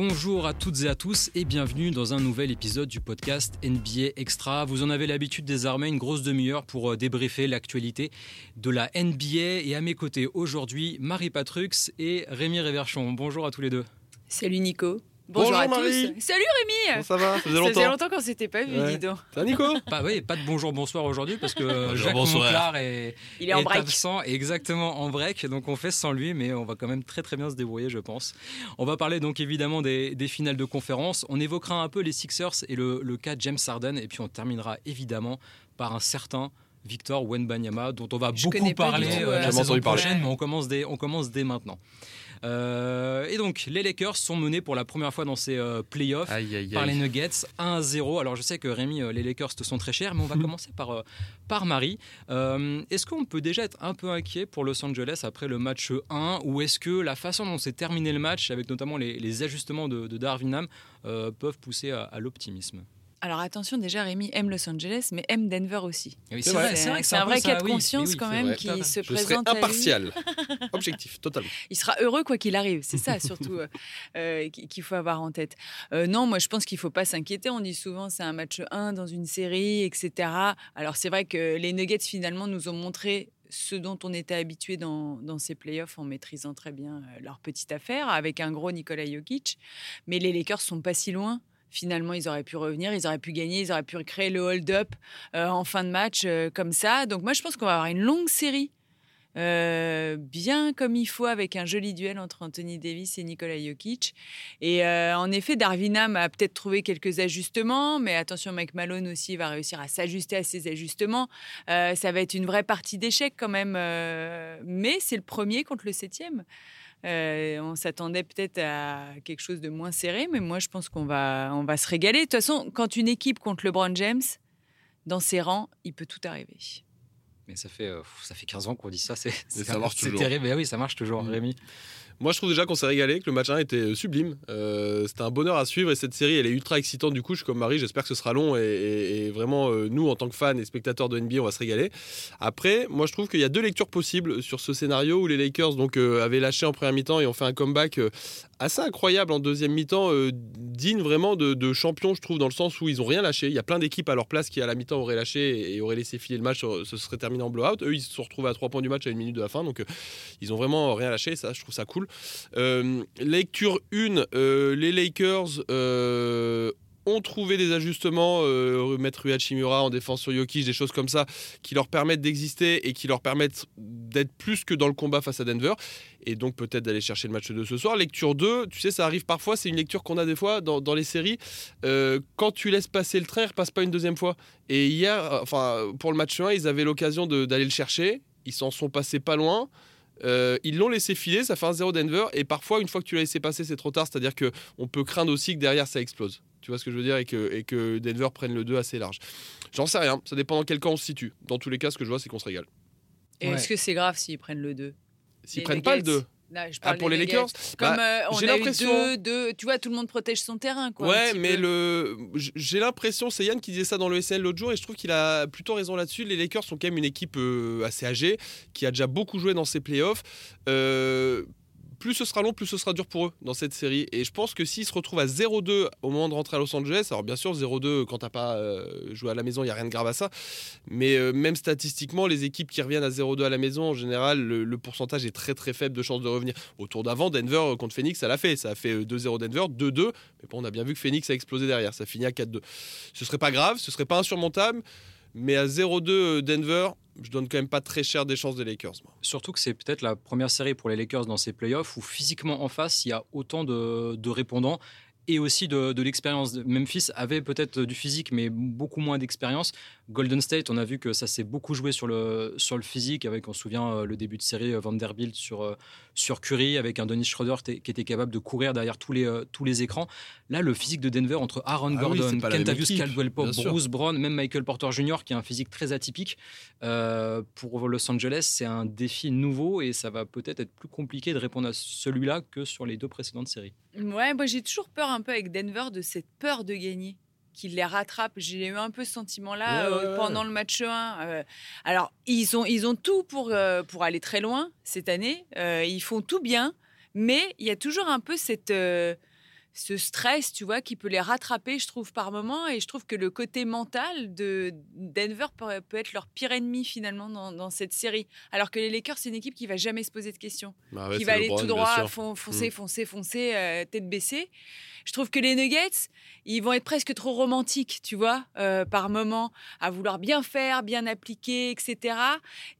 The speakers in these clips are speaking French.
Bonjour à toutes et à tous et bienvenue dans un nouvel épisode du podcast NBA Extra. Vous en avez l'habitude désormais une grosse demi-heure pour euh, débriefer l'actualité de la NBA et à mes côtés aujourd'hui Marie Patrux et Rémi Réverchon. Bonjour à tous les deux. Salut Nico. Bonjour, à Marie. tous. Salut Rémi. Ça va Ça faisait Ça longtemps. faisait longtemps qu'on s'était pas vu, Ouais. dis donc. Ça va, Nico? Bah oui, pas de bonjour bonsoir aujourd'hui parce que euh, Bonjour, Jacques bonsoir. Monclar est, Il est en break. absent, exactement en break, donc on fait sans lui, mais on va quand même très très bien se débrouiller, je pense. On va parler donc évidemment des, des finales de conférence. On évoquera un peu les Sixers et le, le cas James Harden, et puis on terminera évidemment par un certain Victor Wenbanyama, dont on va Je beaucoup parler tout, euh, ouais. la saison prochaine, mais on commence dès, on commence dès maintenant. Euh, et donc, les Lakers sont menés pour la première fois dans ces euh, playoffs Aïe, aïe, par les. Nuggets 1 à 0. Alors je sais que Rémi, euh, les Lakers te sont très chers, mais on va commencer par, par Marie. Est-ce qu'on peut déjà être un peu inquiet pour Los Angeles après le match 1 ou est-ce que la façon dont s'est terminé le match, avec notamment les, les ajustements de, de Darwin Ham, peuvent pousser à, à l'optimisme? Alors attention, déjà Rémi aime Los Angeles, mais aime Denver aussi. Oui, C'est vrai, C'est que c'est un vrai cas de oui, conscience oui, quand même vrai. qui se Je serai présente à lui. impartial. Objectif, totalement. Il sera heureux quoi qu'il arrive. C'est ça surtout euh, euh, qu'il faut avoir en tête. Euh, non, moi je pense qu'il faut pas s'inquiéter. On dit souvent c'est un match 1 dans une série, etc. Alors c'est vrai que les Nuggets finalement nous ont montré ce dont on était habitué dans, dans ces playoffs en maîtrisant très bien leur petite affaire avec un gros Nikola Jokic. Mais les Lakers sont pas si loin. Finalement, ils auraient pu revenir, ils auraient pu gagner, ils auraient pu créer le hold-up euh, en fin de match euh, comme ça. Donc moi, je pense qu'on va avoir une longue série euh, bien comme il faut avec un joli duel entre Anthony Davis et Nikola Jokic. Et en effet, Darvinam a peut-être trouvé quelques ajustements, mais attention, Mike Malone aussi va réussir à s'ajuster à ces ajustements. Ça va être une vraie partie d'échecs quand même, mais c'est le premier contre le septième. Euh, on s'attendait peut-être à quelque chose de moins serré, mais moi je pense qu'on va, on va se régaler. De toute façon, quand une équipe contre LeBron James, dans ses rangs, il peut tout arriver. Mais ça fait, euh, ça fait 15 ans qu'on dit ça, c'est terrible. Mais oui, ça marche toujours, Mm. Rémi. Moi, je trouve déjà qu'on s'est régalé, que le match 1 était euh, sublime. Euh, C'était un bonheur à suivre et cette série, elle est ultra excitante. Du coup, je suis comme Marie, j'espère que ce sera long et, vraiment, euh, nous, en tant que fans et spectateurs de NBA, on va se régaler. Après, moi, je trouve qu'il y a deux lectures possibles sur ce scénario où les Lakers donc, avaient lâché en première mi-temps et ont fait un comeback assez incroyable en deuxième mi-temps, digne vraiment de, champion, je trouve, dans le sens où ils ont rien lâché. Il y a plein d'équipes à leur place qui, à la mi-temps, auraient lâché et, auraient laissé filer le match. Ce serait terminé en blowout. Eux, ils se sont retrouvés à trois points du match à une minute de la fin. Donc, ils ont vraiment rien lâché. Ça, je trouve ça cool. Euh, lecture 1, euh, les Lakers euh, ont trouvé des ajustements, mettre Rui Hachimura en défense sur Jokic, des choses comme ça, qui leur permettent d'exister et qui leur permettent d'être plus que dans le combat face à Denver. Et donc peut-être d'aller chercher le match de ce soir. Lecture 2, tu sais, ça arrive parfois, c'est une lecture qu'on a des fois dans, les séries. Quand tu laisses passer le train, il ne repasse pas une deuxième fois. Et hier, enfin, pour le match 1, ils avaient l'occasion d'aller le chercher. Ils s'en sont passés pas loin. Euh, ils l'ont laissé filer, ça fait un 0 Denver. Et parfois, une fois que tu l'as laissé passer, c'est trop tard. C'est-à-dire qu'on peut craindre aussi que derrière, ça explose. Tu vois ce que je veux dire et que, et que Denver prenne le 2 assez large. J'en sais rien. Ça dépend dans quel camp on se situe. Dans tous les cas, ce que je vois, c'est qu'on se régale. Et Ouais. est-ce que c'est grave s'ils prennent le 2 S'ils prennent pas le Nuggets. 2. Je Ah, pour les. Lakers Comme Bah, euh, on j'ai a eu l'impression- deux, deux, tu vois, tout le monde protège son terrain. Quoi, Ouais, mais peu. le, j'ai l'impression, c'est Yann qui disait ça dans le SNL l'autre jour, et je trouve qu'il a plutôt raison là-dessus. Les Lakers sont quand même une équipe euh, assez âgée, qui a déjà beaucoup joué dans ses playoffs. Euh, plus ce sera long, plus ce sera dur pour eux dans cette série. Et je pense que s'ils se retrouvent à 0-2 au moment de rentrer à Los Angeles, alors bien sûr 0-2 quand t'as pas euh, joué à la maison, il y a rien de grave à ça. Mais euh, même statistiquement, les équipes qui reviennent à 0-2 à la maison, en général, le, pourcentage est très très faible de chances de revenir. Au tour d'avant, Denver euh, contre Phoenix, ça l'a fait. Ça a fait euh, 2-0 Denver, 2-2. Mais bon, on a bien vu que Phoenix a explosé derrière. Ça finit à 4-2. Ce serait pas grave, ce serait pas insurmontable. Mais à 0-2 euh, Denver, je donne quand même pas très cher des chances des Lakers. Surtout que c'est peut-être la première série pour les Lakers dans ces playoffs où physiquement en face, il y a autant de, répondants et aussi de l'expérience. Memphis avait peut-être du physique, mais beaucoup moins d'expérience. Golden State, on a vu que ça s'est beaucoup joué sur le, sur le physique, avec, on se souvient, euh, le début de série euh, Vanderbilt sur, euh, sur Curry, avec un Dennis Schroeder qui était capable de courir derrière tous les, tous les écrans. Là, le physique de Denver entre Aaron Ah Gordon, équipe, Caldwell Pope, sûr. Bruce Brown, même Michael Porter Jr., qui a un physique très atypique, euh, pour Los Angeles, c'est un défi nouveau et ça va peut-être être plus compliqué de répondre à celui-là que sur les deux précédentes séries. Ouais, moi j'ai toujours peur un peu avec Denver de cette peur de gagner qu'il les rattrape. J'ai eu un peu ce sentiment-là Ouais, euh, ouais, pendant le match 1. Euh, alors, ils ont, ils ont tout pour, euh, pour aller très loin cette année. Ils font tout bien, mais il y a toujours un peu cette, ce stress, tu vois, qui peut les rattraper, je trouve, par moment. Et je trouve que le côté mental de Denver peut, être leur pire ennemi, finalement, dans, cette série. Alors que les Lakers, c'est une équipe qui va jamais se poser de questions. Bah qui va aller tout droit, foncer, mm. foncer, foncer, euh, tête baissée. Je trouve que les Nuggets, ils vont être presque trop romantiques, tu vois, euh, par moment, à vouloir bien faire, bien appliquer, etc.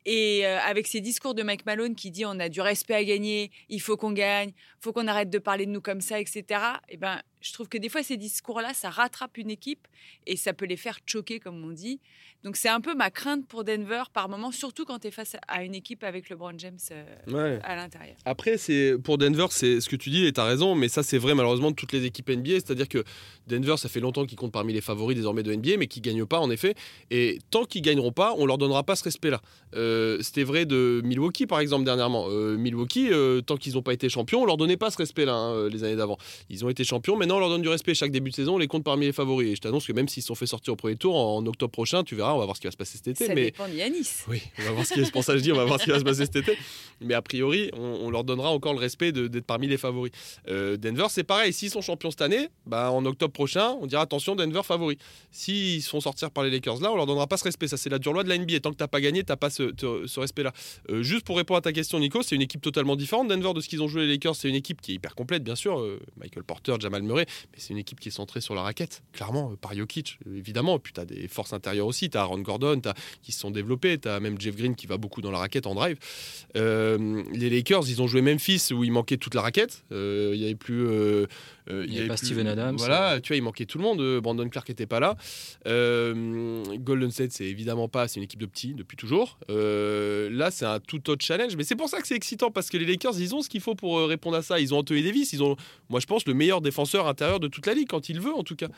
Et euh, avec ces discours de Mike Malone qui dit on a du respect à gagner, il faut qu'on gagne, faut qu'on arrête de parler de nous comme ça, etc. Et ben, je trouve que des fois, ces discours-là, ça rattrape une équipe et ça peut les faire choquer, comme on dit. Donc, c'est un peu ma crainte pour Denver par moment, surtout quand tu es face à une équipe avec LeBron James euh, à l'intérieur. Après, c'est pour Denver, c'est ce que tu dis et tu as raison, mais ça, c'est vrai malheureusement de toutes les équipes NBA. C'est-à-dire que Denver, ça fait longtemps qu'ils comptent parmi les favoris désormais de NBA, mais qui gagnent pas, en effet. Et tant qu'ils gagneront pas, on leur donnera pas ce respect-là. Euh, c'était vrai de Milwaukee, par exemple, dernièrement. Euh, Milwaukee, tant qu'ils n'ont pas été champions, on leur donnait pas ce respect-là hein, les années d'avant. Ils ont été champions, mais on leur donne du respect chaque début de saison, on les compte parmi les favoris. Et je t'annonce que même s'ils sont fait sortir au premier tour en, octobre prochain, tu verras, on va voir ce qui va se passer cet été. Ça mais... dépend de Yanis. Oui, on va voir ce qui pour ça je dis, on va voir ce qui va se passer cet été. Mais a priori, on, leur donnera encore le respect d'être parmi les favoris. Euh, Denver, c'est pareil. S'ils sont champions cette année, bah, en octobre prochain, on dira attention, Denver favori. S'ils se font sortir par les Lakers là, on leur donnera pas ce respect. Ça, c'est la dure loi de la NBA. Tant que t'as pas gagné, t'as pas ce, ce respect-là. Euh, juste pour répondre à ta question, Nico, c'est une équipe totalement différente. Denver de ce qu'ils ont joué les Lakers, c'est une équipe qui est hyper complète, bien sûr. Euh, Michael Porter, Jamal Murray, mais c'est une équipe qui est centrée sur la raquette, clairement, euh, par Jokic, euh, évidemment. Puis tu as des forces intérieures aussi, tu as Aaron Gordon as, qui se sont développés, tu as même Jeff Green qui va beaucoup dans la raquette en drive. Euh, les Lakers, ils ont joué Memphis où il manquait toute la raquette. Il n'y avait plus. il n'y avait, pas Steven Adams. Voilà, tu vois, il manquait tout le monde. Brandon Clark n'était pas là. Golden State, c'est évidemment pas, c'est une équipe de petits depuis toujours. là, c'est un tout autre challenge, mais c'est pour ça que c'est excitant parce que les Lakers, ils ont ce qu'il faut pour répondre à ça. Ils ont Anthony Davis, ils ont, moi je pense, le meilleur défenseur intérieur de toute la ligue quand il veut en tout cas.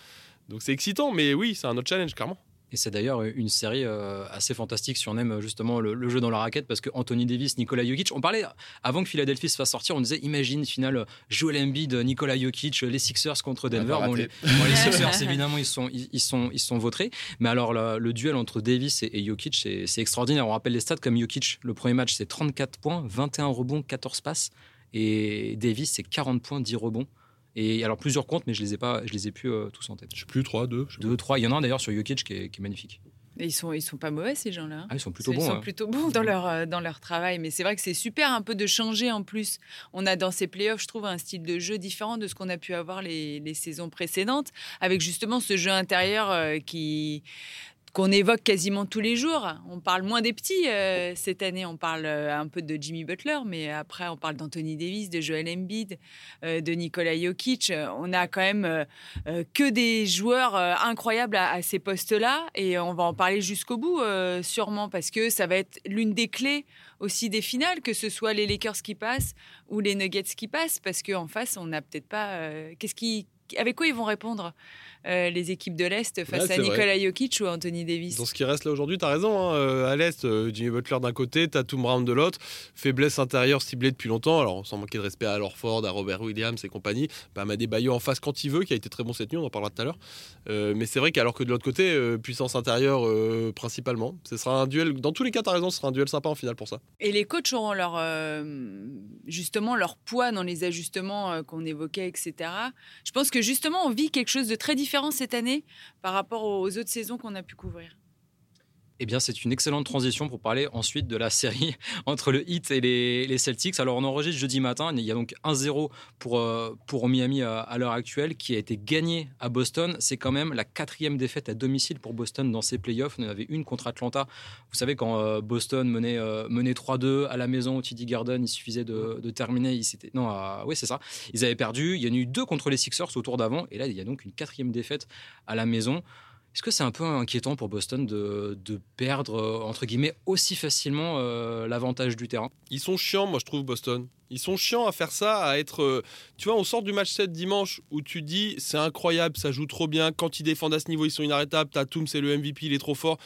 Donc c'est excitant, mais oui, c'est un autre challenge, clairement. Et c'est d'ailleurs une série euh, assez fantastique si on aime justement le, jeu dans la raquette parce que Anthony Davis, Nikola Jokic, on parlait avant que Philadelphie se fasse sortir, on disait imagine finale Joel Embiid, Nikola Jokic, les Sixers contre Denver. les, Sixers évidemment ils sont ils, sont ils sont vautrés, mais alors le, duel entre Davis et, Jokic c'est extraordinaire. On rappelle les stats comme Jokic, le premier match c'est 34 points, 21 rebonds, 14 passes et Davis c'est 40 points, 10 rebonds. Et alors plusieurs comptes, mais je les ai pas, je les ai plus euh, tous en tête. Je sais plus 3, 2. 2, 3. Il y en a un d'ailleurs sur Jokic qui est, qui est magnifique. Et ils sont, ils sont pas mauvais ces gens-là. Ah, ils sont plutôt bons. Ils sont plutôt bons dans leur, euh, dans leur travail. Mais c'est vrai que c'est super un peu de changer en plus. On a dans ces playoffs, je trouve, un style de jeu différent de ce qu'on a pu avoir les, les, saisons précédentes, avec justement ce jeu intérieur euh, qui qu'on évoque quasiment tous les jours. On parle moins des petits euh, cette année, on parle euh, un peu de Jimmy Butler, mais après on parle d'Anthony Davis, de Joel Embiid, euh, de Nikola Jokic. On a quand même que des joueurs incroyables à, ces postes-là et on va en parler jusqu'au bout sûrement parce que ça va être l'une des clés aussi des finales, que ce soit les Lakers qui passent ou les Nuggets qui passent, parce qu'en face on n'a peut-être pas. Qu'est-ce qui, avec quoi ils vont répondre euh, les équipes de l'Est face à Nikola Jokic ou Anthony Davis. Dans ce qui reste là aujourd'hui, tu as raison. Hein, euh, à l'Est, euh, Jimmy Butler d'un côté, Tatum Brown de l'autre. Faiblesse intérieure ciblée depuis longtemps. Alors, sans manquer de respect à Lorford, à Robert Williams et compagnie. Bah, Madé Bayo en face quand il veut, qui a été très bon cette nuit, on en parlera tout à l'heure. mais c'est vrai qu'alors que de l'autre côté, puissance intérieure principalement. Ce sera un duel, dans tous les cas, tu as raison, ce sera un duel sympa en finale pour ça. Et les coachs auront leur, justement leur poids dans les ajustements qu'on évoquait, etc. Je pense que justement, on vit quelque chose de très différent cette année par rapport aux autres saisons qu'on a pu couvrir? Eh bien, c'est une excellente transition pour parler ensuite de la série entre le Heat et les, Celtics. Alors, on enregistre jeudi matin. Il y a donc 1-0 pour, euh, pour Miami à, l'heure actuelle, qui a été gagné à Boston. C'est quand même la quatrième défaite à domicile pour Boston dans ses playoffs. On en avait une contre Atlanta. Vous savez, quand euh, Boston menait, euh, menait 3-2 à la maison au TD Garden, il suffisait de, terminer. Non, oui, c'est ça. Ils avaient perdu. Il y en a eu deux contre les Sixers au tour d'avant. Et là, il y a donc une quatrième défaite à la maison. Est-ce que c'est un peu inquiétant pour Boston de, perdre, euh, entre guillemets, aussi facilement euh, l'avantage du terrain? Ils sont chiants, moi je trouve, Boston. Ils sont chiants à faire ça, à être... Euh, tu vois, on sort du match 7 dimanche où tu dis, c'est incroyable, ça joue trop bien. Quand ils défendent à ce niveau, ils sont inarrêtables. Tatum, c'est le MVP, il est trop fort.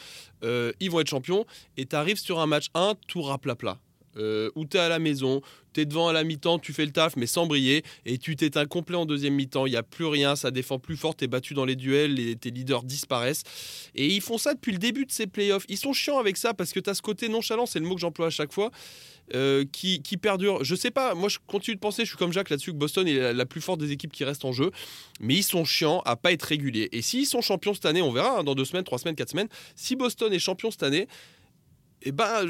ils vont être champions. Et tu arrives sur un match 1, tout raplapla. Euh, où tu es à la maison, tu es devant à la mi-temps, tu fais le taf, mais sans briller, et tu t'éteins complet en deuxième mi-temps, il n'y a plus rien, ça défend plus fort, tu es battu dans les duels, tes leaders disparaissent. Et ils font ça depuis le début de ces playoffs. Ils sont chiants avec ça parce que tu as ce côté nonchalant, c'est le mot que j'emploie à chaque fois. Euh, qui, perdure. Je sais pas, moi je continue de penser, je suis comme Jacques là-dessus, que Boston est la, plus forte des équipes qui restent en jeu, mais ils sont chiants à pas être réguliers. Et s'ils sont champions cette année, on verra hein, dans deux semaines, trois semaines, quatre semaines, si Boston est champion cette année, eh ben,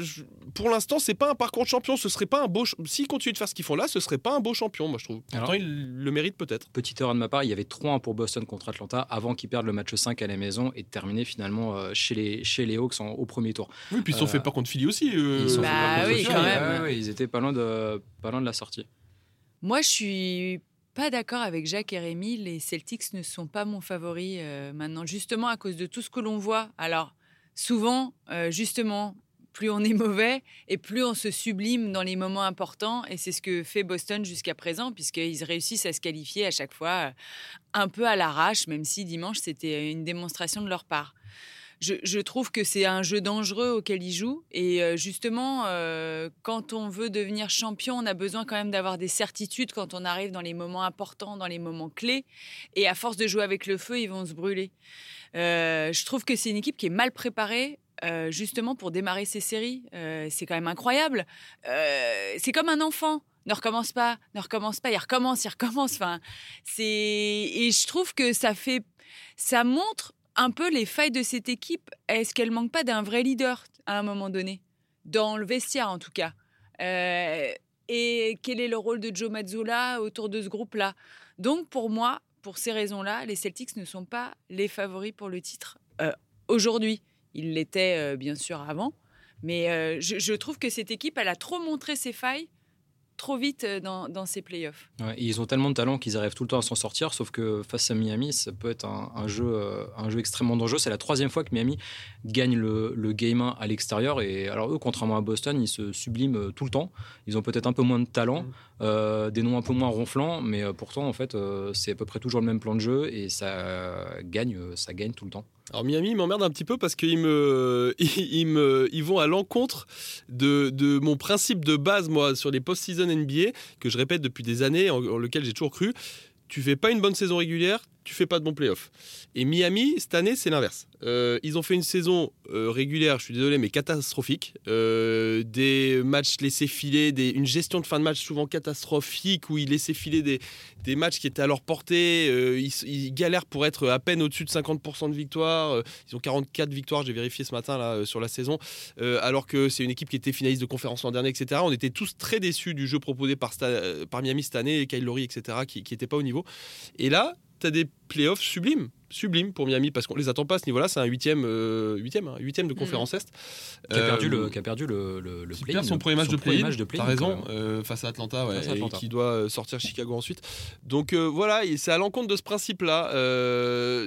pour l'instant, c'est pas un parcours de champion. Ce serait pas un beau. S'ils continuent de faire ce qu'ils font là, ce serait pas un beau champion, moi je trouve. Pourtant, il le mérite peut-être. Petite erreur de ma part, il y avait 3-1 pour Boston contre Atlanta avant qu'ils perdent le match 5 à la maison et de terminer finalement euh, chez, les, chez les Hawks au premier tour. Oui, puis ils sont fait pas contre Philly aussi. Euh, ils sont bah, oui, quand même. ils étaient pas loin, de, pas loin de la sortie. Moi, je suis pas d'accord avec Jacques et Rémi. Les Celtics ne sont pas mon favori euh, maintenant, justement à cause de tout ce que l'on voit. Alors, souvent, justement, plus on est mauvais et plus on se sublime dans les moments importants. Et c'est ce que fait Boston jusqu'à présent, puisqu'ils réussissent à se qualifier à chaque fois euh, un peu à l'arrache, même si dimanche, c'était une démonstration de leur part. Je, trouve que c'est un jeu dangereux auquel ils jouent. Et euh, justement, euh, quand on veut devenir champion, on a besoin quand même d'avoir des certitudes quand on arrive dans les moments importants, dans les moments clés. Et à force de jouer avec le feu, ils vont se brûler. je trouve que c'est une équipe qui est mal préparée. Euh, justement pour démarrer ces séries. Euh, c'est quand même incroyable. Euh, c'est comme un enfant. Ne recommence pas, ne recommence pas, il recommence, il recommence. Et je trouve que ça fait, ça montre un peu les failles de cette équipe. Est-ce qu'elle manque pas d'un vrai leader à un moment donné, dans le vestiaire en tout cas Et quel est le rôle de Joe Mazzola autour de ce groupe-là? Donc pour moi, pour ces raisons-là, les Celtics ne sont pas les favoris pour le titre aujourd'hui. Il l'était euh, bien sûr avant. Mais euh, je, trouve que cette équipe, elle a trop montré ses failles trop vite euh, dans, dans ces playoffs. ils ont tellement de talent qu'ils arrivent tout le temps à s'en sortir, sauf que face à Miami, ça peut être un, jeu, un jeu extrêmement dangereux. C'est la troisième fois que Miami gagne le, le game 1 à l'extérieur. Et alors eux, contrairement à Boston, ils se subliment tout le temps. Ils ont peut-être un peu moins de talent, mmh. des noms un peu moins ronflants, mais pourtant, en fait, c'est à peu près toujours le même plan de jeu et ça gagne, ça gagne tout le temps. Alors Miami m'emmerde un petit peu parce qu'ils me, me, ils vont à l'encontre de, mon principe de base sur les post-season NBA que je répète depuis des années en, en lequel j'ai toujours cru. Tu fais pas une bonne saison régulière, tu fais pas de bons playoffs. Et Miami, cette année, c'est l'inverse. Euh, ils ont fait une saison euh, régulière, je suis désolé, mais catastrophique. Euh, des matchs laissés filer, des, une gestion de fin de match souvent catastrophique où ils laissaient filer des, matchs qui étaient à leur portée. Ils, galèrent pour être à peine au-dessus de 50% de victoires. Ils ont 44 victoires, j'ai vérifié ce matin là, sur la saison. alors que c'est une équipe qui était finaliste de conférence l'an dernier, etc. On était tous très déçus du jeu proposé par, Miami cette année, Kyle Lowry, etc., qui n'était pas au niveau. Et là, tu as des playoffs sublimes, sublimes pour Miami parce qu'on les attend pas à ce niveau-là. C'est un huitième, euh, huitième, hein, huitième de mm. conférence Est. Qui a perdu le, euh, qui a perdu le, le, le play son premier match de play. T'as raison, euh, face à Atlanta, ouais, et qui doit sortir Chicago ensuite. Donc voilà, c'est à l'encontre de ce principe-là.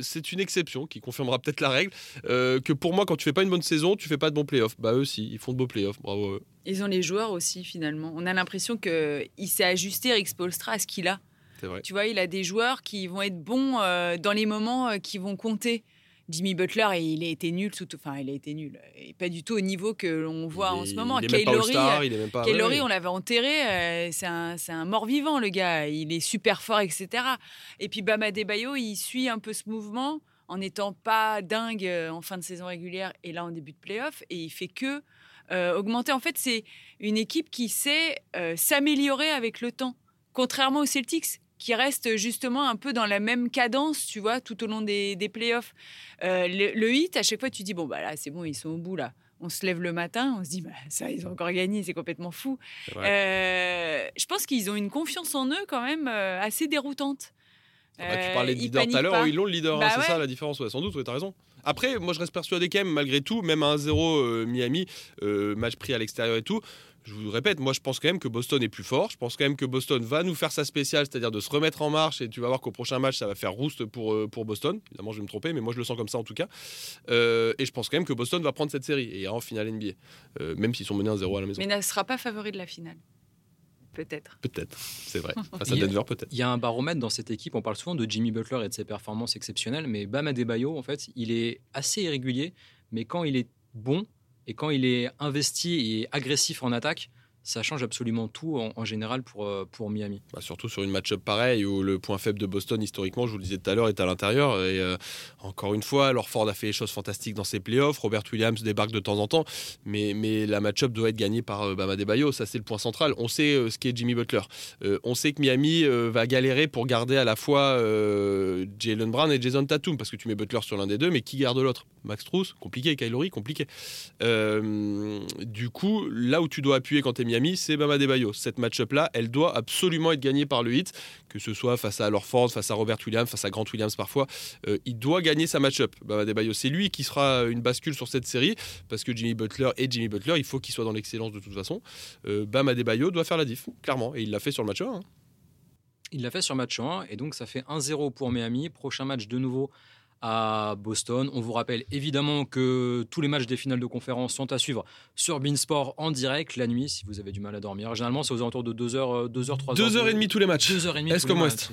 c'est une exception qui confirmera peut-être la règle que pour moi, quand tu fais pas une bonne saison, tu fais pas de bons playoffs. Bah eux aussi, ils font de beaux playoffs. Bravo. Ils ont les joueurs aussi finalement. On a l'impression que il s'est ajusté Rick Spolstra à ce qu'il a. Tu vois, il a des joueurs qui vont être bons euh, dans les moments euh, qui vont compter. Jimmy Butler, il a été nul, enfin, il a été nul, et pas du tout au niveau que l'on voit en ce moment. Kyle on l'avait enterré, euh, c'est un, un mort-vivant, le gars. Il est super fort, etc. Et puis Bama Debayo, il suit un peu ce mouvement en n'étant pas dingue en fin de saison régulière et là en début de playoff, et il fait que augmenter. En fait, c'est une équipe qui sait s'améliorer avec le temps, contrairement aux Celtics qui reste justement un peu dans la même cadence, tu vois, tout au long des, des playoffs. Euh, le, hit, à chaque fois, tu dis, bon, bah là, c'est bon, ils sont au bout, là. On se lève le matin, on se dit, bah, ça, ils ont encore gagné, c'est complètement fou. Euh, je pense qu'ils ont une confiance en eux quand même euh, assez déroutante. Ah bah, tu parlais de leader tout à l'heure, ils l'ont le leader, hein, bah c'est ça la différence, ouais, sans doute, tu as raison. Après, moi je reste persuadé quand même, malgré tout, même à 1-0 Miami, match pris à l'extérieur et tout, je vous répète, moi je pense quand même que Boston est plus fort. Je pense quand même que Boston va nous faire sa spéciale, c'est-à-dire de se remettre en marche. Et tu vas voir qu'au prochain match, ça va faire rouste pour, euh, pour Boston. Évidemment, je vais me tromper, mais moi je le sens comme ça en tout cas. Euh, et je pense quand même que Boston va prendre cette série et ira en finale NBA, euh, même s'ils sont menés 1-0 à la maison. Mais ne sera pas favori de la finale. Peut-être. Peut-être, c'est vrai. Face à Denver, peut-être. Il y a un baromètre dans cette équipe. On parle souvent de Jimmy Butler et de ses performances exceptionnelles, mais Bam Adebayo, en fait, il est assez irrégulier, mais quand il est bon et quand il est investi et agressif en attaque, ça change absolument tout en, général pour, euh, pour Miami. Bah, surtout sur une match-up pareille où le point faible de Boston, historiquement, je vous le disais tout à l'heure, est à l'intérieur. Et euh, encore une fois, alors Ford a fait les choses fantastiques dans ses playoffs. Robert Williams débarque de temps en temps. Mais, mais la match-up doit être gagnée par euh, Bama Debayo. Ça, c'est le point central. On sait ce qu'est Jimmy Butler. on sait que Miami va galérer pour garder à la fois Jalen Brown et Jason Tatum. Parce que tu mets Butler sur l'un des deux, mais qui garde l'autre? Max Truss, compliqué. Kylori, compliqué. du coup, là où tu dois appuyer quand tu es Miami, c'est Bama Debayo. Cette match-up-là, elle doit absolument être gagnée par le hit, que ce soit face à Lorford, face à Robert Williams, face à Grant Williams parfois. Euh, il doit gagner sa match-up, Bama Debayo. C'est lui qui sera une bascule sur cette série, parce que Jimmy Butler et Jimmy Butler, il faut qu'ils soient dans l'excellence de toute façon. Euh, Bama Debayo doit faire la diff, clairement, et il l'a fait sur le match 1. Hein. Il l'a fait sur match 1, et donc ça fait 1-0 pour Miami. Prochain match de nouveau à Boston. On vous rappelle évidemment que tous les matchs des finales de conférence sont à suivre sur Beansport en direct la nuit si vous avez du mal à dormir. Généralement, c'est aux alentours de 2h, 2h, 3h. 2h30 tous les matchs. 2h30 Est-ce comme Ouest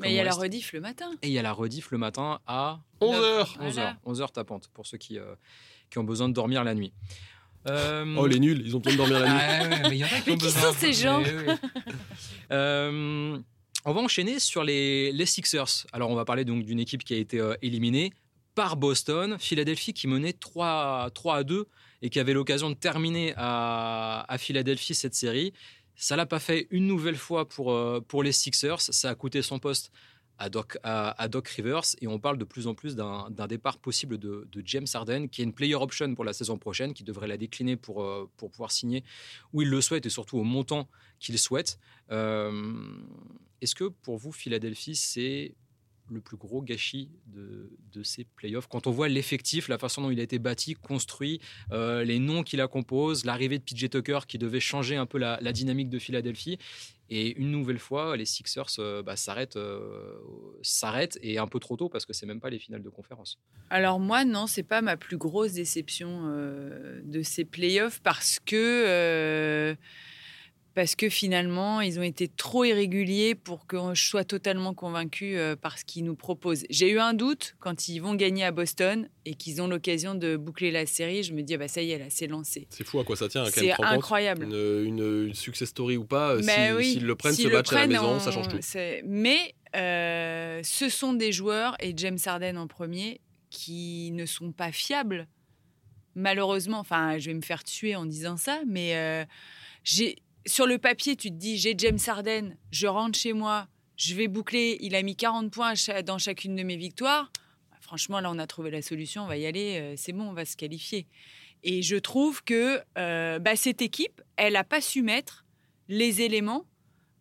Mais il y a la rediff le matin. Et il y a la rediff le matin à 11h. 11h, 11h tapante pour ceux qui, euh, qui ont besoin de dormir la nuit. Euh, oh les nuls, ils ont besoin de dormir la nuit. Ah, mais, y en a qui, mais qui sont ces gens euh, on va enchaîner sur les, Sixers. Alors, on va parler donc d'une équipe qui a été euh, éliminée par Boston. Philadelphie qui menait 3, 3 à 2 et qui avait l'occasion de terminer à, Philadelphie cette série. Ça l'a pas fait une nouvelle fois pour, euh, les Sixers. Ça a coûté son poste à Doc, à, Doc Rivers et on parle de plus en plus d'un départ possible de, James Harden qui est une player option pour la saison prochaine, qui devrait la décliner pour, euh, pour pouvoir signer où il le souhaite et surtout au montant qu'il souhaite. Est-ce que pour vous, Philadelphie, c'est le plus gros gâchis de, ces playoffs? Quand on voit l'effectif, la façon dont il a été bâti, construit, euh, les noms qui la composent, l'arrivée de PJ Tucker qui devait changer un peu la, dynamique de Philadelphie. Et une nouvelle fois, les Sixers euh, bah, euh, s'arrêtent, et un peu trop tôt parce que c'est même pas les finales de conférence. Alors moi, non, c'est pas ma plus grosse déception de ces playoffs parce que parce que finalement, ils ont été trop irréguliers pour que je sois totalement convaincu euh, par ce qu'ils nous proposent. J'ai eu un doute quand ils vont gagner à Boston et qu'ils ont l'occasion de boucler la série. Je me dis, ah bah ça y est, là, c'est lancé. C'est fou à quoi ça tient. C'est incroyable. Une, success story ou pas, s'ils le prennent, ce match à la maison, ça change tout. Mais euh, ce sont des joueurs, et James Harden en premier, qui ne sont pas fiables. Malheureusement, enfin, je vais me faire tuer en disant ça, mais euh, j'ai sur le papier, tu te dis j'ai James Harden, je rentre chez moi, je vais boucler, il a mis 40 points dans chacune de mes victoires. Bah, franchement, là, on a trouvé la solution, on va y aller, euh, c'est bon, on va se qualifier. Et je trouve que euh, bah, cette équipe, elle n'a pas su mettre les éléments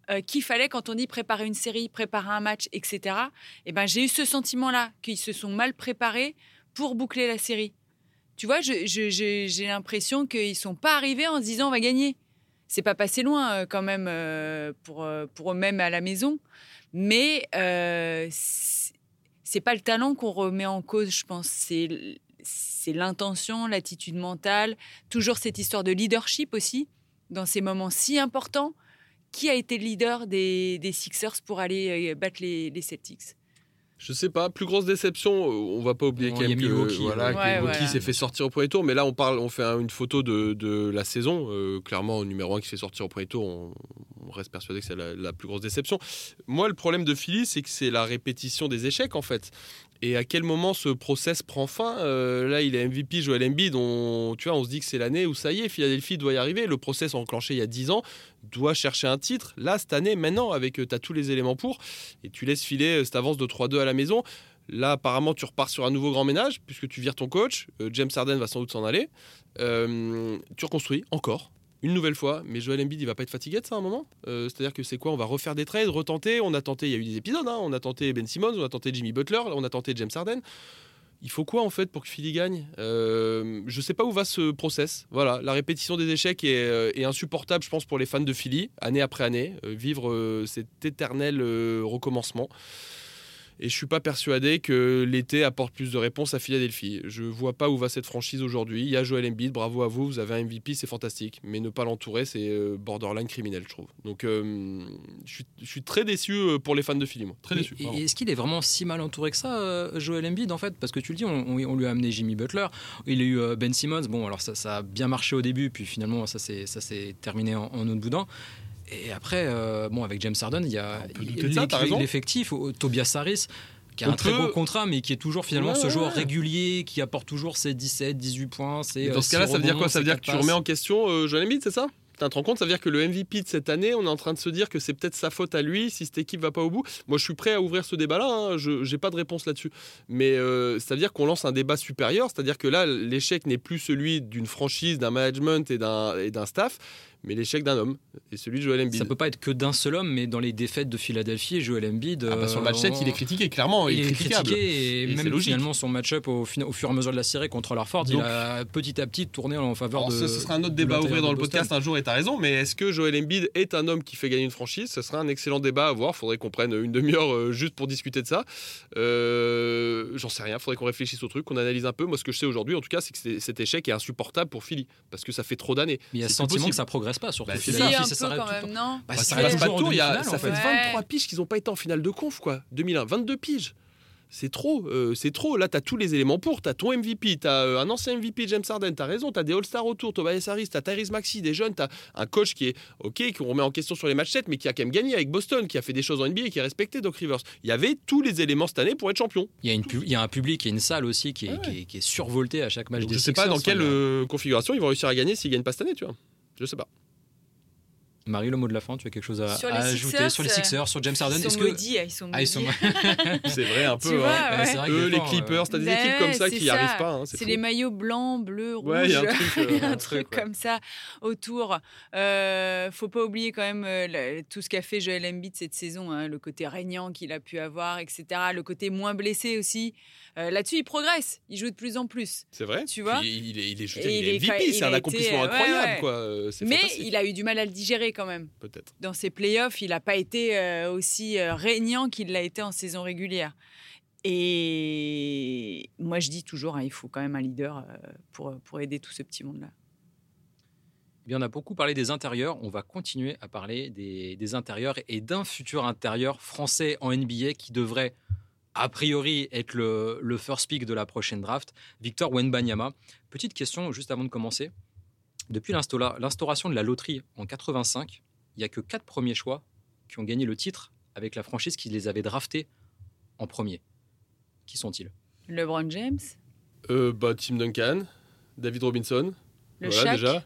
euh, qu'il fallait quand on dit préparer une série, préparer un match, etc. Et ben, j'ai eu ce sentiment-là, qu'ils se sont mal préparés pour boucler la série. Tu vois, j'ai l'impression qu'ils ne sont pas arrivés en se disant on va gagner c'est pas passé loin euh, quand même euh, pour, euh, pour eux-mêmes à la maison. Mais c'est pas le talent qu'on remet en cause, je pense. C'est c'est l'intention, l'attitude mentale, toujours cette histoire de leadership aussi, dans ces moments si importants. Qui a été le leader des, des Sixers pour aller battre les, les Celtics? Je sais pas, plus grosse déception, euh, on va pas oublier quand même que, voilà, s'est fait sortir au premier tour, mais là on parle, on fait une photo de, la saison, euh, clairement au numéro 1 qui s'est sorti au premier tour, on, reste persuadé que c'est la, plus grosse déception. Moi le problème de Philly c'est que c'est la répétition des échecs en fait et à quel moment ce process prend fin euh, Là, il est MVP, Joel Embiid, on, tu vois, on se dit que c'est l'année où ça y est, Philadelphie doit y arriver. Le process enclenché il y a 10 ans doit chercher un titre. Là, cette année, maintenant, avec euh, tu as tous les éléments pour, et tu laisses filer euh, cette avance de 3-2 à la maison. Là, apparemment, tu repars sur un nouveau grand ménage, puisque tu vires ton coach. James Harden va sans doute s'en aller. tu reconstruis encore une nouvelle fois. Mais Joel Embiid, il va pas être fatigué de ça à un moment? Euh, C'est-à-dire que c'est quoi? On va refaire des trades, retenter. On a tenté, il y a eu des épisodes, hein. on a tenté Ben Simmons, on a tenté Jimmy Butler, on a tenté James Harden. Il faut quoi en fait pour que Philly gagne? Euh, Je sais pas où va ce process. Voilà, la répétition des échecs est, euh, insupportable, je pense, pour les fans de Philly, année après année, vivre cet éternel recommencement. Et je suis pas persuadé que l'été apporte plus de réponses à Philadelphie. Je vois pas où va cette franchise aujourd'hui. Il y a Joel Embiid, bravo à vous, vous avez un MVP, c'est fantastique. Mais ne pas l'entourer, c'est euh, borderline criminel, je trouve. Donc euh, je, suis, je suis très déçu euh, pour les fans de Philly, moi. Très déçu. Est-ce qu'il est vraiment si mal entouré que ça, Joel Embiid, en fait? Parce que tu le dis, on, on- on lui a amené Jimmy Butler, il a eu Ben Simmons. Bon, alors ça, ça a bien marché au début, puis finalement, ça s'est ça s'est terminé en, en autre boudin. Et après, euh, bon, avec James Harden, il y a raison. l'effectif, Tobias Harris, qui a On un très gros contrat, mais qui est toujours finalement Ouais, ce joueur ouais. régulier, qui apporte toujours ses 17, 18 points. Ses, Et euh, dans ce cas-là, ça veut dire quoi? Ça veut dire que tu remets en question euh, Joel Embiid, c'est ça? Tu te rends compte, ça veut dire que le MVP de cette année, on est en train de se dire que c'est peut-être sa faute à lui si cette équipe va pas au bout. Moi, je suis prêt à ouvrir ce débat-là. hein, Je j'ai pas de réponse là-dessus. Mais euh, ça veut dire qu'on lance un débat supérieur. C'est-à-dire que là, l'échec n'est plus celui d'une franchise, d'un management et d'un staff, mais l'échec d'un homme et celui de Joel Embiid. Ça peut pas être que d'un seul homme, mais dans les défaites de Philadelphie, Joel Embiid. Ah bah, sur le match euh, 7, il est critiqué, clairement. Il, il est critiqué et, même logique. finalement son match-up au, fur et à mesure de la série contre Larford, il a petit à petit tourné en faveur de. ce, ce sera un autre débat à ouvrir dans le podcast un jour et t'as raison, mais est-ce que Joel Embiid est un homme qui fait gagner une franchise? Ce sera un excellent débat à voir. Faudrait qu'on prenne une demi-heure euh, juste pour discuter de ça. Euh, J'en sais rien. Faudrait qu'on réfléchisse au truc, qu'on analyse un peu. Moi, ce que je sais aujourd'hui, en tout cas, c'est que cet échec est insupportable pour Philly parce que ça fait trop d'années. Mais il y a sentiment que ça progresse pas, surtout. Bah, c'est Si, ça, Philadelphie, un ça peu s'arrête quand même, non Bah, Bah, ça pas de tour. il y a- ça fait fait. 23 piges qu'ils n'ont pas été en finale de conf, quoi. 2001, 22 piges. C'est trop, euh, c'est trop. Là, tu as tous les éléments pour. Tu as ton MVP, tu as un ancien MVP, James Harden, tu as raison. Tu as des All-Stars autour, Tobias Harris, tu as Tyrese Maxi, des jeunes. Tu as un coach qui est OK, qu'on remet en question sur les matchs 7, mais qui a quand même gagné avec Boston, qui a fait des choses en NBA et qui est respecté, Doc Rivers. Il y avait tous les éléments cette année pour être champion. Il y, a une il y a un public et une salle aussi qui est, Ouais. qui est, qui est survoltée à chaque match Donc, des je sais pas dans quelle Enfin, euh, configuration ils vont réussir à gagner s'ils gagnent pas cette année, tu vois. Je sais pas. Marie, le mot de la fin, tu as quelque chose à, Sur les à ajouter Sixers, sur les Sixers, sur James Harden Ils sont que maudits, ils sont ah, ils sont maudits. C'est vrai, un Tu peu. vois, hein. ouais. c'est vrai que Eux, les Clippers, t'as des Bah équipes comme ça qui n'y arrivent pas. hein, C'est les maillots blancs, bleus, rouges. Ouais, il y a un truc, euh, y a un truc, comme ça autour. Euh, faut pas oublier quand même euh, le- tout ce qu'a fait Joel Embiid cette saison, hein, le côté régnant qu'il a pu avoir, etc. Le côté moins blessé aussi. Euh, Là-dessus, il progresse. Il joue de plus en plus. C'est vrai. Tu vois Puis il est, il est, il est MVP, c'est un accomplissement incroyable, quoi. Euh, Mais il a eu du mal à le digérer quand même. peut-être. Dans ses playoffs, il n'a pas été euh, aussi euh, régnant qu'il l'a été en saison régulière. Et moi, je dis toujours, hein, il faut quand même un leader euh, pour, pour aider tout ce petit monde-là. Eh Bien, on a beaucoup parlé des intérieurs. On va continuer à parler des, des intérieurs et d'un futur intérieur français en NBA qui devrait, a priori, être le, le first pick de la prochaine draft, Victor Wenbanyama. Petite question juste avant de commencer. Depuis l'instaura- l'instauration de la loterie en 85, il n'y a que quatre premiers choix qui ont gagné le titre avec la franchise qui les avait draftés en premier. Qui sont-ils? LeBron James, Euh, bah, Tim Duncan, David Robinson. le voilà Shaq. déjà.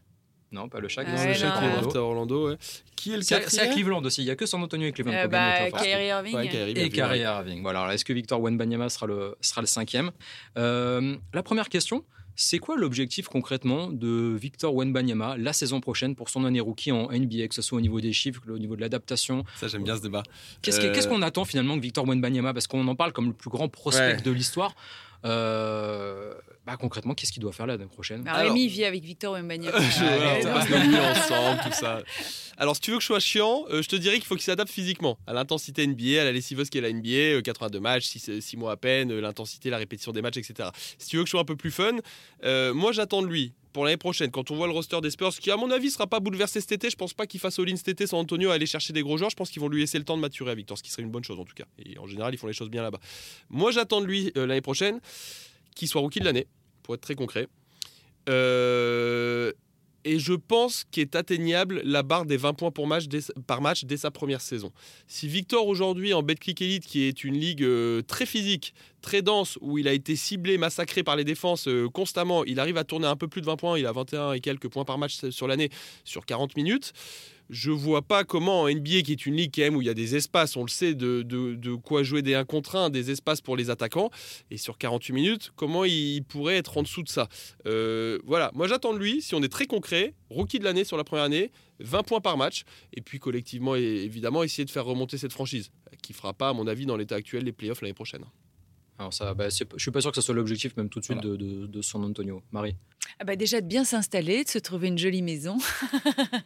Non, pas le Shaq. Ah Non, le Shaq à Orlando. ouais. Qui est le C'est à- c'est à quatrième? Cleveland aussi. Il n'y a que San Antonio et Cleveland Euh, gagné bah. Kyrie Irving. Ouais, Kyrie, bien Et Kyrie. Irving. Voilà. Est-ce que Victor Wenbanyama sera le, sera le cinquième? Euh, La première question, c'est quoi l'objectif concrètement de Victor Wenbanyama la saison prochaine pour son année rookie en NBA, que ce soit au niveau des chiffres, au niveau de l'adaptation? Ça, j'aime bien ce débat. Qu'est-ce que- Euh, qu'on attend finalement que Victor Wenbanyama? Parce qu'on en parle comme le plus grand prospect Ouais. de l'histoire. Euh, bah, concrètement, qu'est-ce qu'il doit faire l'année prochaine Alors- Rémi vit avec Victor Wembanyama. On passe nos nuits ensemble, tout ça. Alors, si tu veux que je sois chiant, euh, je te dirais qu'il faut qu'il s'adapte physiquement à l'intensité NBA, à la lessiveuse qu'est la NBA, euh, 82 matchs, 6, mois à peine, euh, l'intensité, la répétition des matchs, etc. Si tu veux que je sois un peu plus fun, euh, moi j'attends de lui pour l'année prochaine, quand on voit le roster des Spurs, qui à mon avis sera pas bouleversé cet été, je pense pas qu'il fasse all-in cet été sans Antonio à aller chercher des gros joueurs, je pense qu'ils vont lui laisser le temps de maturer à Victor, ce qui serait une bonne chose en tout cas. Et en général, ils font les choses bien là-bas. Moi j'attends de lui euh, l'année prochaine qu'il soit rookie de l'année, pour être très concret. Euh, et je pense qu'est atteignable la barre des 20 points par match dès sa première saison. Si Victor aujourd'hui en Betclic Elite, qui est une ligue euh, très physique, très dense, où il a été ciblé, massacré par les défenses euh, constamment, il arrive à tourner un peu plus de 20 points, il a 21 et quelques points par match sur l'année sur 40 minutes. Je vois pas comment en NBA, qui est une ligue quand où il y a des espaces, on le sait, de, quoi jouer des 1 contre 1, des espaces pour les attaquants, et sur 48 minutes, comment il pourrait être en dessous de ça euh, voilà, moi j'attends de lui, si on est très concret, rookie de l'année sur la première année, 20 points par match, et puis collectivement, évidemment, essayer de faire remonter cette franchise, qui fera pas, à mon avis, dans l'état actuel, les playoffs l'année prochaine. Alors ça, bah, je suis pas sûr que ce soit l'objectif même tout de suite de, de, de San Antonio. Marie. Ah bah déjà de bien s'installer, de se trouver une jolie maison.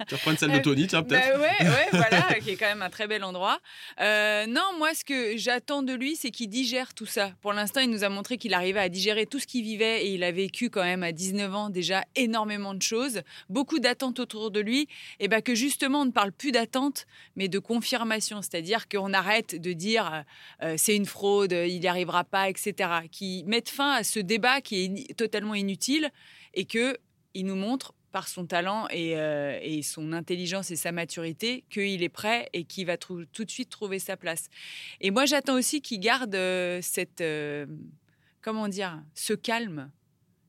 Tu reprends une salle de Tony, tiens, peut-être. Bah ouais, ouais, voilà, qui est quand même un très bel endroit. Euh, non, moi, ce que j'attends de lui, c'est qu'il digère tout ça. Pour l'instant, il nous a montré qu'il arrivait à digérer tout ce qu'il vivait et il a vécu quand même à 19 ans déjà énormément de choses, beaucoup d'attentes autour de lui, et ben que justement, on ne parle plus d'attentes, mais de confirmation, c'est-à-dire qu'on arrête de dire euh, euh, c'est une fraude, il n'y arrivera pas, etc. Qui mettent fin à ce débat qui est totalement inutile et que il nous montre par son talent et, euh, et son intelligence et sa maturité qu'il est prêt et qu'il va tout de suite trouver sa place. Et moi, j'attends aussi qu'il garde euh, cette, euh, comment dire, ce calme.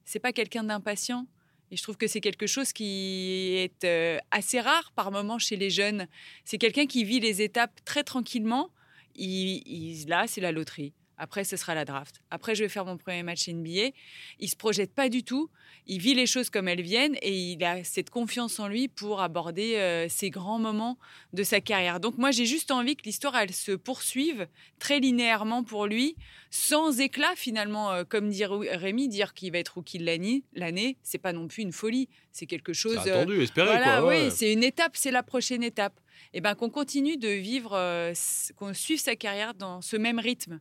C'est pas quelqu'un d'impatient. Et je trouve que c'est quelque chose qui est euh, assez rare par moment chez les jeunes. C'est quelqu'un qui vit les étapes très tranquillement. Il, il- là, c'est la loterie. Après, ce sera la draft. Après, je vais faire mon premier match NBA. Il se projette pas du tout. Il vit les choses comme elles viennent et il a cette confiance en lui pour aborder euh, ces grands moments de sa carrière. Donc moi, j'ai juste envie que l'histoire, elle se poursuive très linéairement pour lui, sans éclat finalement. Euh, comme dit Rémi, dire qu'il va être rookie de l'année, l'année, c'est pas non plus une folie. C'est quelque chose. C'est euh, attendu, espéré, voilà, ouais. oui, c'est une étape, c'est la prochaine étape. Et ben qu'on continue de vivre, qu'on suive sa carrière dans ce même rythme,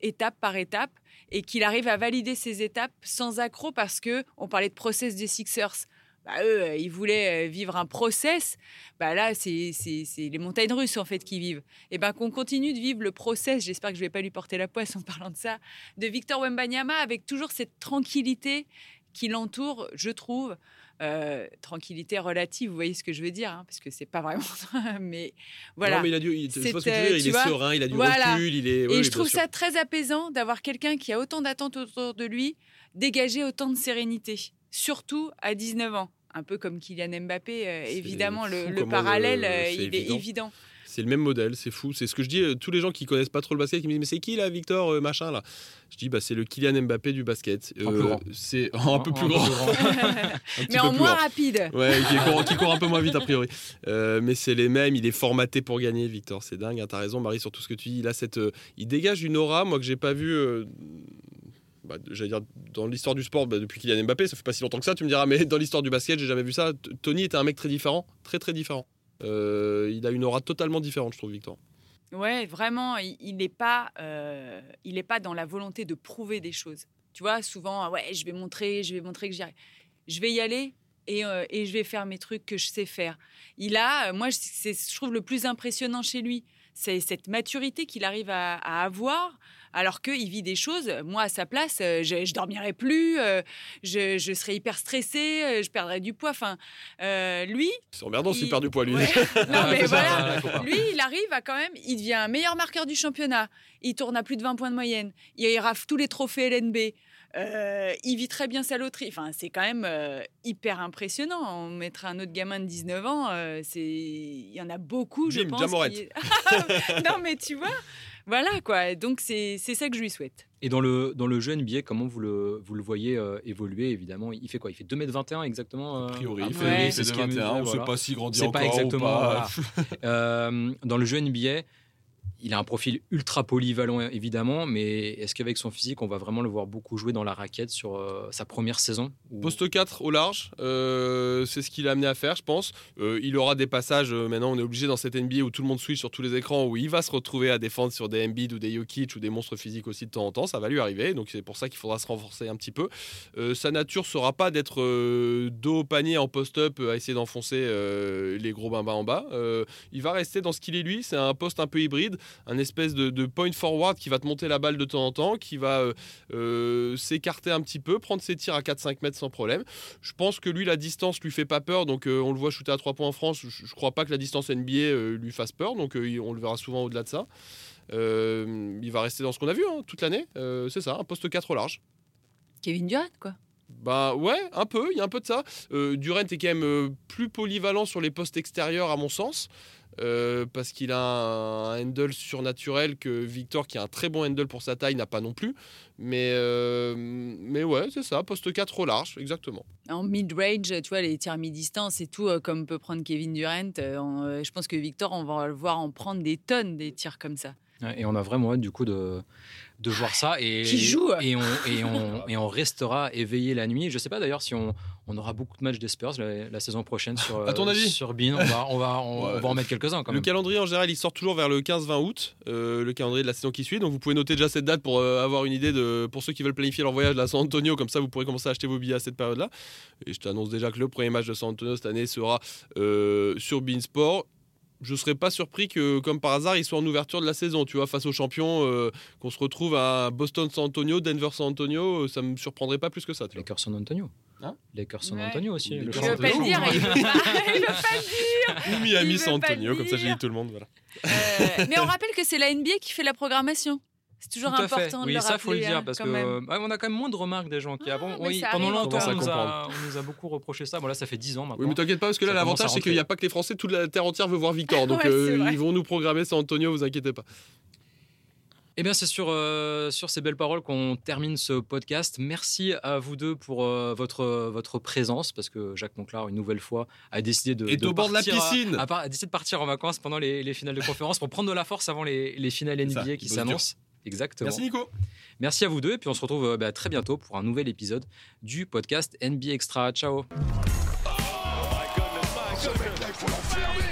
étape par étape, et qu'il arrive à valider ces étapes sans accroc, parce que on parlait de process des Sixers. Bah, eux, euh, ils voulaient euh, vivre un process. Bah, là, c'est les montagnes russes en fait qui vivent. Et ben qu'on continue de vivre le process. J'espère que je vais pas lui porter la poisse en parlant de ça. De Victor Wembanyama avec toujours cette tranquillité qui l'entoure, je trouve. Euh, tranquillité relative, vous voyez ce que je veux dire, hein, parce que c'est pas vraiment. mais voilà. Non, mais il a du, il, je C'est, vois ce que tu veux dire, tu il est serein, il a du voilà. recul, il est. Et oui, je trouve sûr. ça très apaisant d'avoir quelqu'un qui a autant d'attentes autour de lui, dégager autant de sérénité, surtout à 19 ans. Un peu comme Kylian Mbappé, euh, évidemment, le, parallèle, le- euh, il évident. est évident. C'est le même modèle, c'est fou. C'est ce que je dis. euh, Tous les gens qui connaissent pas trop le basket, qui me disent mais c'est qui là, Victor, euh, machin là? Je dis bah c'est le Kylian Mbappé du basket. Grand. C'est un peu plus grand. Mais en moins grand. rapide. Ouais, qui court, qui court un peu moins vite a priori. Euh, mais c'est les mêmes, il est formaté pour gagner, Victor. C'est dingue, hein, t'as raison, Marie, sur tout ce que tu dis. Il, a cette, euh, il dégage une aura, moi, que j'ai pas vu. euh, bah, j'allais dire dans l'histoire du sport bah, depuis Kylian Mbappé, ça fait pas si longtemps que ça, tu me diras, mais dans l'histoire du basket, j'ai jamais vu ça. Tony était un mec très différent, très très différent. Euh, il a une aura totalement différente, je trouve, Victor. Ouais, vraiment, il n'est pas, euh, il est pas dans la volonté de prouver des choses. Tu vois, souvent, ouais, je vais montrer, je vais montrer que j'y arrive. Je vais y aller et, euh, et je vais faire mes trucs que je sais faire. Il a, moi, je trouve le plus impressionnant chez lui, c'est cette maturité qu'il arrive à avoir, alors qu'il vit des choses. Moi, à sa place, euh, je, je dormirais plus, euh, je, je serais hyper stressée, euh, je perdrais du poids. Enfin, euh, lui, C'est emmerdant s'il Il- perd du poids, lui. Ouais. non, mais voilà. Lui, il arrive à quand même, il devient un meilleur marqueur du championnat. Il tourne à plus de 20 points de moyenne. Il rafle tous les trophées LNB. Euh, il vit très bien sa loterie. Enfin, c'est quand même euh, hyper impressionnant. On mettrait un autre gamin de 19 ans. euh, c'est, il y en a beaucoup, je Bim, pense. Qui- non, mais tu vois, voilà quoi. Donc c'est, c'est ça que je lui souhaite. Et dans le, dans le jeu NBA, comment vous le, vous le voyez euh, évoluer évidemment? Il fait quoi? Il fait 2m21 exactement euh, A priori, il fait, Ouais. il c'est fait ce qui est 21, on sait voilà. pas s'il grandit encore pas ou exactement. pas. voilà. Euh, dans le jeu NBA, il a un profil ultra polyvalent évidemment, mais est-ce qu'avec son physique, on va vraiment le voir beaucoup jouer dans la raquette sur euh, sa première saison Poste 4 au large, euh, c'est ce qu'il a amené à faire, je pense. Euh, il aura des passages, maintenant on est obligé dans cette NBA où tout le monde switch sur tous les écrans, où il va se retrouver à défendre sur des Embiid ou des Jokic ou des monstres physiques aussi de temps en temps, ça va lui arriver, donc c'est pour ça qu'il faudra se renforcer un petit peu. Sa nature sera pas d'être dos au panier en post-up à essayer d'enfoncer les gros bambins en bas. Il va rester dans ce qu'il est lui, c'est un poste un peu hybride, un espèce de, de point forward qui va te monter la balle de temps en temps, qui va euh, euh, s'écarter un petit peu, prendre ses tirs à 4-5 mètres sans problème. Je pense que lui, la distance lui fait pas peur, donc euh, on le voit shooter à 3 points en France. Je, je crois pas que la distance NBA lui fasse peur, donc on le verra souvent au-delà de ça. Il va rester dans ce qu'on a vu hein, toute l'année, c'est ça, un poste 4 au large. Kevin Durant, quoi. Bah ouais, un peu, il y a un peu de ça. Euh, Durant est quand même euh, plus polyvalent sur les postes extérieurs à mon sens. Euh, parce qu'il a un, handle surnaturel que Victor, qui a un très bon handle pour sa taille, n'a pas non plus. Mais, euh, mais ouais, c'est ça, poste 4 au large, exactement. En mid-range, tu vois, les tirs mi-distance et tout, euh, comme peut prendre Kevin Durant, je pense que Victor, on va le voir en prendre des tonnes des tirs comme ça. Et on a vraiment hâte du coup de, de voir ça. Et, Qui joue et on, et, on, et on restera éveillé la nuit. Je sais pas d'ailleurs si on, on aura beaucoup de matchs des Spurs la, la saison prochaine sur, À ton euh, avis sur Bean. On va, on va, on, Ouais. on va en mettre quelques-uns quand Le même. calendrier en général, il sort toujours vers le 15-20 août, euh, le calendrier de la saison qui suit. Donc vous pouvez noter déjà cette date pour euh, avoir une idée de pour ceux qui veulent planifier leur voyage à San Antonio. Comme ça, vous pourrez commencer à acheter vos billets à cette période-là. Et je t'annonce déjà que le premier match de San Antonio cette année sera euh, sur Beansport. Je serais pas surpris que, comme par hasard, il soit en ouverture de la saison. Tu vois, face aux champions, euh, qu'on se retrouve à Boston-San Antonio, Denver-San Antonio, euh, ça me surprendrait pas plus que ça. Tu vois. Lakers San Antonio. Hein Lakers San Ouais. Antonio aussi. Il le veut pas dire, il veut pas, le dire. Ou Miami Il San veut pas Antonio, comme ça j'ai dit tout le monde. Voilà. Euh, mais on rappelle que c'est la NBA qui fait la programmation. C'est toujours Tout à important de Oui, le ça faut le rappeler, dire hein, parce que euh, on a quand même moins de remarques des gens qui Ah, avant. Oui, pendant longtemps, on nous, à a, on nous a beaucoup reproché ça. Bon là, ça fait 10 ans maintenant. Oui, mais t'inquiète pas, parce que là, à l'avantage, c'est qu'il n'y a pas que les Français, toute la terre entière veut voir Victor. Donc, Ouais, c'est euh, ils vont nous programmer San Antonio, vous inquiétez pas. Eh bien, c'est sur, euh, sur ces belles paroles qu'on termine ce podcast. Merci à vous deux pour euh, votre, votre présence, parce que Jacques Monclar, une nouvelle fois, a décidé de. Et de au bord de la partir à- piscine. A, part- a décidé de partir en vacances pendant les, les finales de conférence pour prendre de la force avant les, les finales Ça, NBA qui s'annoncent. Exactement. Merci Nico. Merci à vous deux, et puis on se retrouve euh, bah, très bientôt pour un nouvel épisode du podcast NBA Extra. Ciao. My goodness, my goodness.